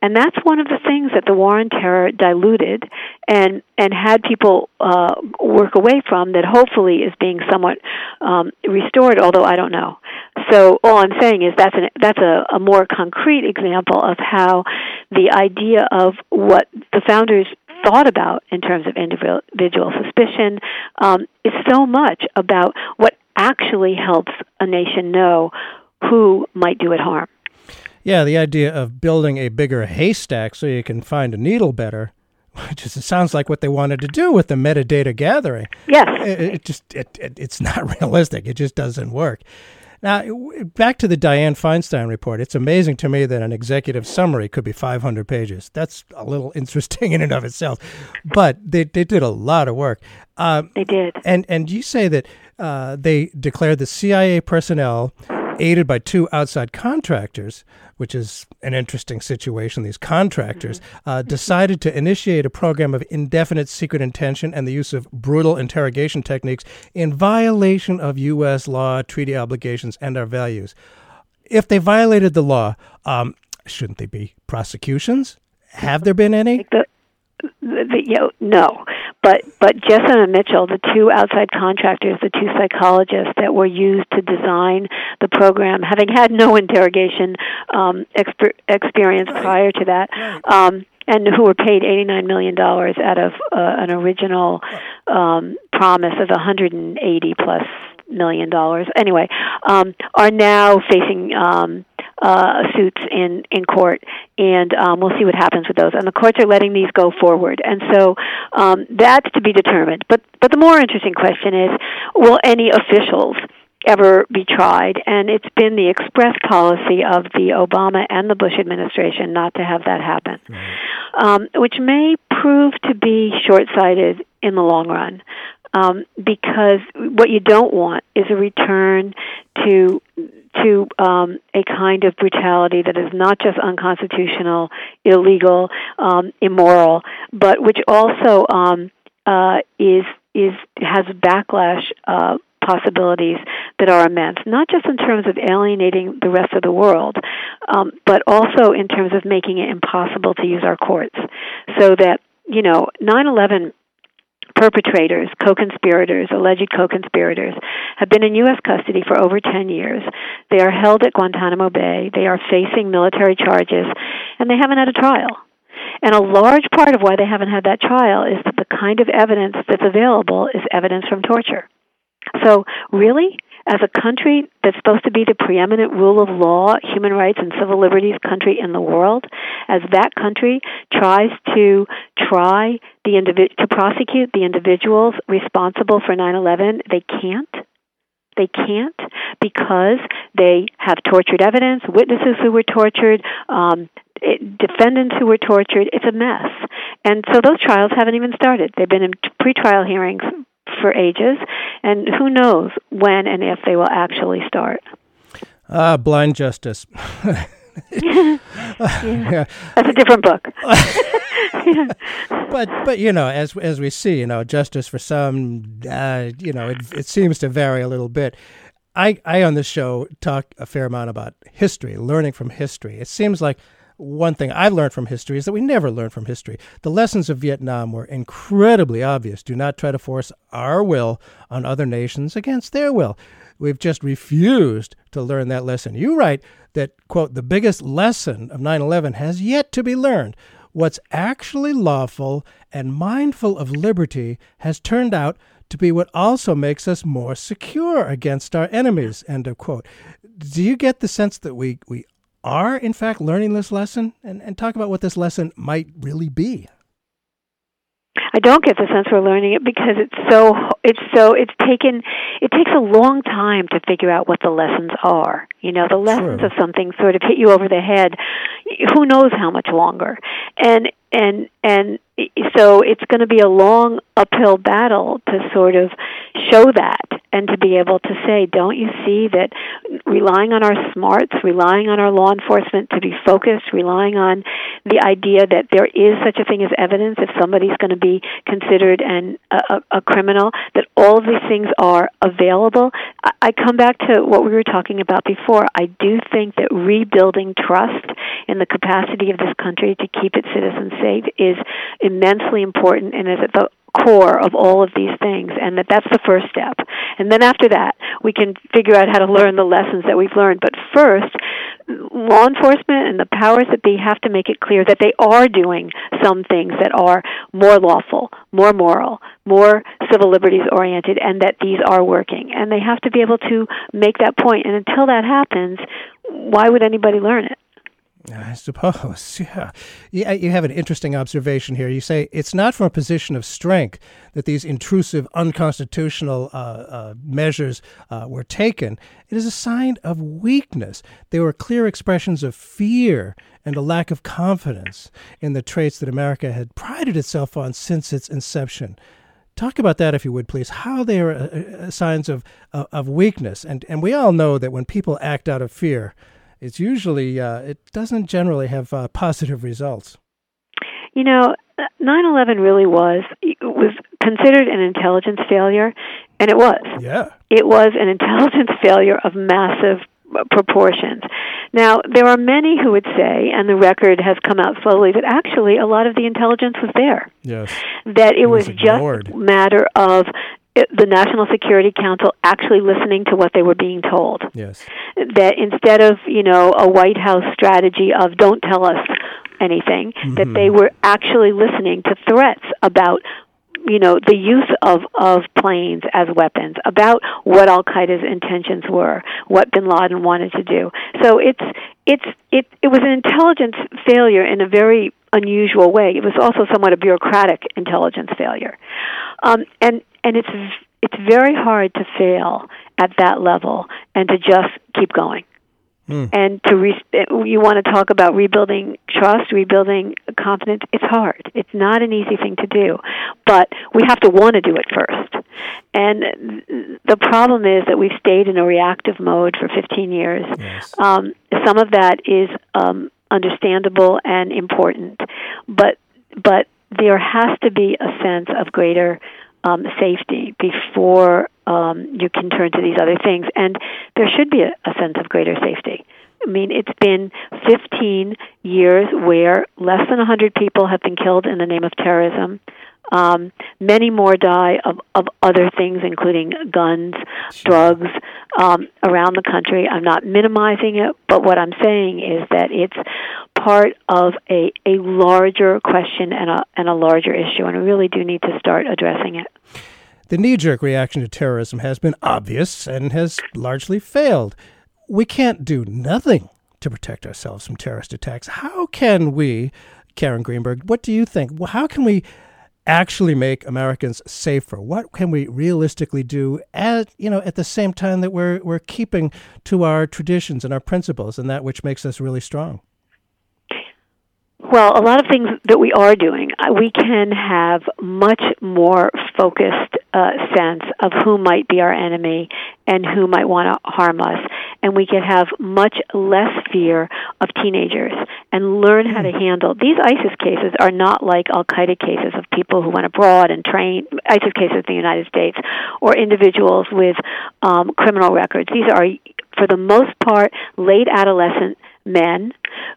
S4: And that's one of the things that the war on terror diluted and and had people uh, work away from that hopefully is being somewhat um, restored, although I don't know. So all I'm saying is that's an, that's a, a more concrete example of how the idea of what the founders thought about in terms of individual suspicion um, is so much about what actually helps a nation know who might do it harm.
S3: Yeah, the idea of building a bigger haystack so you can find a needle better, which is, it sounds like what they wanted to do with the metadata gathering.
S4: Yes.
S3: It, it just it, it, it's not realistic. It just doesn't work. Now, back to the Dianne Feinstein report. It's amazing to me that an executive summary could be 500 pages. That's a little interesting in and of itself. But they, they did a lot of work. Um,
S4: they did.
S3: And, and you say that uh, they declared the CIA personnel aided by two outside contractors, which is an interesting situation. These contractors
S4: Mm-hmm.
S3: uh, decided to initiate a program of indefinite secret intention and the use of brutal interrogation techniques in violation of U.S. law, treaty obligations, and our values. If they violated the law, um, shouldn't they be prosecutions? Have there been any?
S4: The, the, the, you know, no, but but Jessen and Mitchell, the two outside contractors, the two psychologists that were used to design the program, having had no interrogation um, exper- experience prior to that, um, and who were paid eighty nine million dollars out of uh, an original um, promise of one hundred and eighty plus million dollars. Anyway, um, are now facing. Um, uh, suits in in court, and um, we'll see what happens with those. And the courts are letting these go forward, and so um, that's to be determined. But but the more interesting question is, will any officials ever be tried? And it's been the express policy of the Obama and the Bush administration not to have that happen, um, which may prove to be short-sighted in the long run. Um, because what you don't want is a return to to um, a kind of brutality that is not just unconstitutional, illegal, um, immoral, but which also um, uh, is is has backlash uh, possibilities that are immense. Not just in terms of alienating the rest of the world, um, but also in terms of making it impossible to use our courts, so that you know nine eleven perpetrators, co-conspirators, alleged co-conspirators, have been in U.S. custody for over 10 years. They are held at Guantanamo Bay. They are facing military charges, and they haven't had a trial. And a large part of why they haven't had that trial is that the kind of evidence that's available is evidence from torture. So, really, as a country that's supposed to be the preeminent rule of law, human rights, and civil liberties country in the world, as that country tries to try the individ- to prosecute the individuals responsible for 9/11, they can't. They can't because they have tortured evidence, witnesses who were tortured, um, defendants who were tortured. It's a mess, and so those trials haven't even started. They've been in pretrial hearings for ages, and who knows when and if they will actually start.
S3: Ah, blind justice.
S4: yeah. That's a different book.
S3: but but you know, as as we see, you know, justice for some, uh, you know, it, it seems to vary a little bit. I I on this show talk a fair amount about history, learning from history. It seems like one thing I've learned from history is that we never learn from history. The lessons of Vietnam were incredibly obvious. Do not try to force our will on other nations against their will. We've just refused to learn that lesson. You write that, quote, the biggest lesson of 9 11 has yet to be learned. What's actually lawful and mindful of liberty has turned out to be what also makes us more secure against our enemies, end of quote. Do you get the sense that we, we are, in fact, learning this lesson? And, and talk about what this lesson might really be.
S4: I don't get the sense we're learning it because it's so it's so it's taken it takes a long time to figure out what the lessons are. You know, the lessons
S3: True.
S4: of something sort of hit you over the head. Who knows how much longer? And and and so it's going to be a long uphill battle to sort of show that and to be able to say, don't you see that relying on our smarts, relying on our law enforcement to be focused, relying on the idea that there is such a thing as evidence if somebody's going to be considered an a, a criminal, that all of these things are available. I, I come back to what we were talking about before. I do think that rebuilding trust in the capacity of this country to keep its citizens safe is immensely important and is at the core of all of these things and that that's the first step. And then after that we can figure out how to learn the lessons that we've learned. But first law enforcement and the powers that be have to make it clear that they are doing some things that are more lawful more moral more civil liberties oriented and that these are working. And they have to be able to make that point. And until that happens why would anybody learn it
S3: I suppose, yeah. yeah. You have an interesting observation here. You say it's not from a position of strength that these intrusive, unconstitutional uh, uh, measures uh, were taken. It is a sign of weakness. They were clear expressions of fear and a lack of confidence in the traits that America had prided itself on since its inception. Talk about that, if you would, please. How they are uh, uh, signs of, of, of weakness, and and we all know that when people act out of fear, it's usually uh, it doesn't generally have uh, positive results.
S4: You know, 9/11 really was it was considered an intelligence failure, and it was.
S3: Yeah.
S4: It was an intelligence failure of massive proportions. Now, there are many who would say, and the record has come out slowly, that actually a lot of the intelligence was there.
S3: Yes.
S4: That it,
S3: It was
S4: was, just a matter of it- the National Security Council actually listening to what they were being told.
S3: Yes.
S4: That instead of, you know, a White House strategy of don't tell us anything, that
S3: Mhm.
S4: they were actually listening to threats about you know the use of of planes as weapons about what al qaeda's intentions were what bin laden wanted to do so it's it's it it was an intelligence failure in a very unusual way it was also somewhat a bureaucratic intelligence failure um and and it's it's very hard to fail at that level and to just keep going and to re- you want to talk about rebuilding trust, rebuilding confidence. It's hard. It's not an easy thing to do, but we have to want to do it first. And the problem is that we've stayed in a reactive mode for 15 years. Um, some of that is um, understandable and important, but but there has to be a sense of greater um, safety before um, you can turn to these other things. And there should be a, a sense of greater safety. I mean, it's been 15 years where less than 100 people have been killed in the name of terrorism. Um, many more die of, of other things, including guns, drugs, um, around the country. I'm not minimizing it, but what I'm saying is that it's part of a, a larger question and a, and a larger issue, and we really do need to start addressing it.
S3: The knee jerk reaction to terrorism has been obvious and has largely failed. We can't do nothing to protect ourselves from terrorist attacks. How can we, Karen Greenberg, what do you think? How can we actually make Americans safer? What can we realistically do at you know at the same time that we're we're keeping to our traditions and our principles and that which makes us really strong?
S4: Well, a lot of things that we are doing, uh, we can have much more focused uh, sense of who might be our enemy and who might want to harm us, and we can have much less fear of teenagers and learn how to handle. These ISIS cases are not like Al Qaeda cases of people who went abroad and trained, ISIS cases in the United States, or individuals with um, criminal records. These are, for the most part, late adolescent men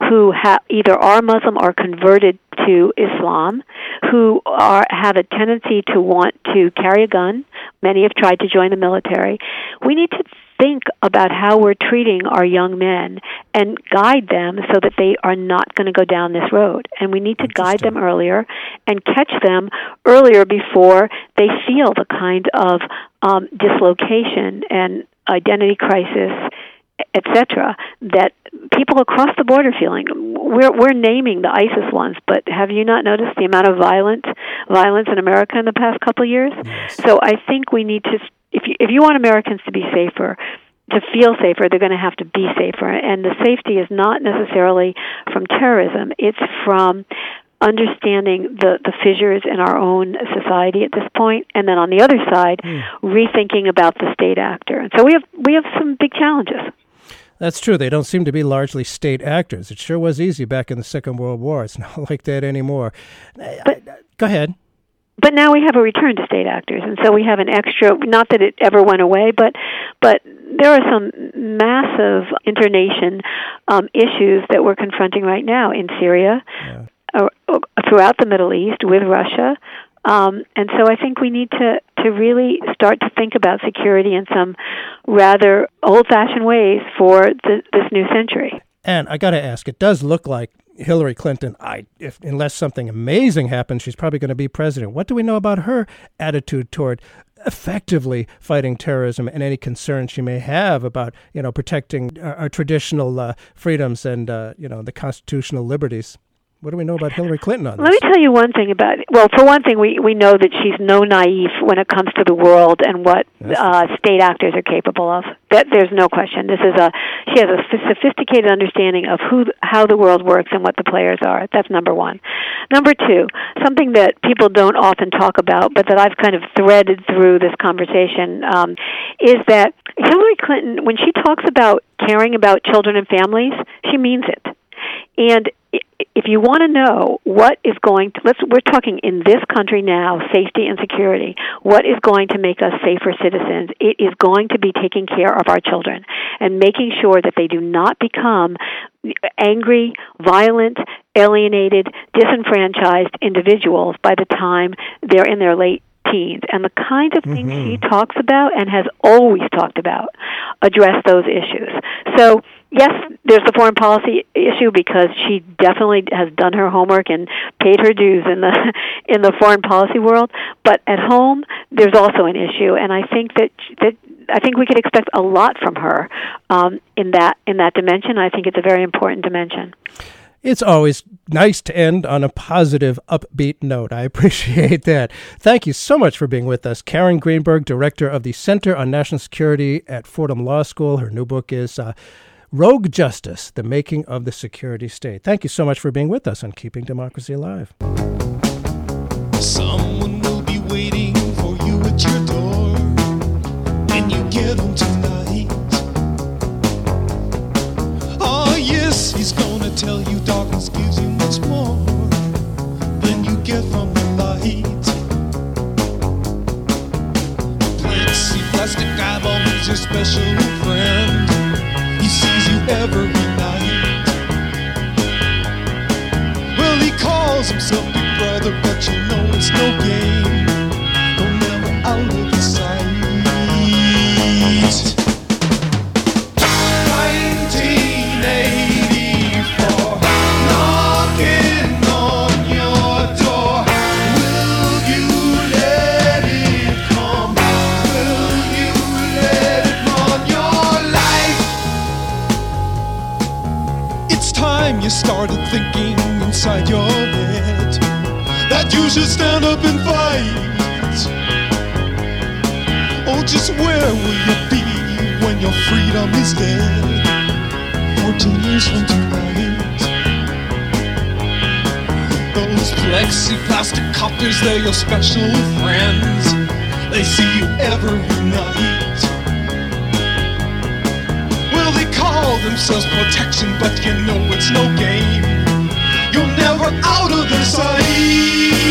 S4: who ha- either are Muslim or converted to Islam, who are have a tendency to want to carry a gun. Many have tried to join the military. We need to think about how we're treating our young men and guide them so that they are not going to go down this road. And we need to guide them earlier and catch them earlier before they feel the kind of um, dislocation and identity crisis etc that people across the border feeling we're we're naming the ISIS ones but have you not noticed the amount of violent violence in America in the past couple of years yes. so i think we need to if you if you want Americans to be safer to feel safer they're going to have to be safer and the safety is not necessarily from terrorism it's from understanding the, the fissures in our own society at this point, and then on the other side, mm. rethinking about the state actor. And so we have we have some big challenges.
S3: That's true. They don't seem to be largely state actors. It sure was easy back in the Second World War. It's not like that anymore. But, Go ahead.
S4: But now we have a return to state actors, and so we have an extra. Not that it ever went away, but but there are some massive internation um, issues that we're confronting right now in Syria, yeah. uh, throughout the Middle East, with Russia, um, and so I think we need to, to really start to think about security in some rather old fashioned ways for the, this new century.
S3: And I got to ask, it does look like Hillary Clinton, I, if, unless something amazing happens, she's probably going to be president. What do we know about her attitude toward effectively fighting terrorism and any concerns she may have about, you know, protecting our, our traditional uh, freedoms and, uh, you know, the constitutional liberties? What do we know about Hillary Clinton on this?
S4: Let me tell you one thing about it. Well, for one thing, we, we know that she's no naive when it comes to the world and what uh, state actors are capable of. That there's no question. This is a she has a sophisticated understanding of who how the world works and what the players are. That's number one. Number two, something that people don't often talk about, but that I've kind of threaded through this conversation, um, is that Hillary Clinton, when she talks about caring about children and families, she means it. And if you want to know what is going to let's we're talking in this country now safety and security what is going to make us safer citizens? It is going to be taking care of our children and making sure that they do not become angry violent alienated disenfranchised individuals by the time they're in their late teens. And the kind of things mm-hmm. she talks about and has always talked about address those issues. So yes, there's the foreign policy issue because she definitely has done her homework and paid her dues in the in the foreign policy world. But at home, there's also an issue, and I think that that I think we could expect a lot from her um, in that in that dimension. I think it's a very important dimension.
S3: It's always nice to end on a positive, upbeat note. I appreciate that. Thank you so much for being with us. Karen Greenberg, Director of the Center on National Security at Fordham Law School. Her new book is uh, Rogue Justice The Making of the Security State. Thank you so much for being with us on Keeping Democracy Alive. Someone will be waiting for you at your door when you get home tonight. Oh, yes, he's gonna tell you darkness gives you much more than you get from the light. Plastic eyeball is your special see plastic coppers, they're your special friends. They see you every night. Well, they call themselves protection, but you know it's no game. You're never out of their sight.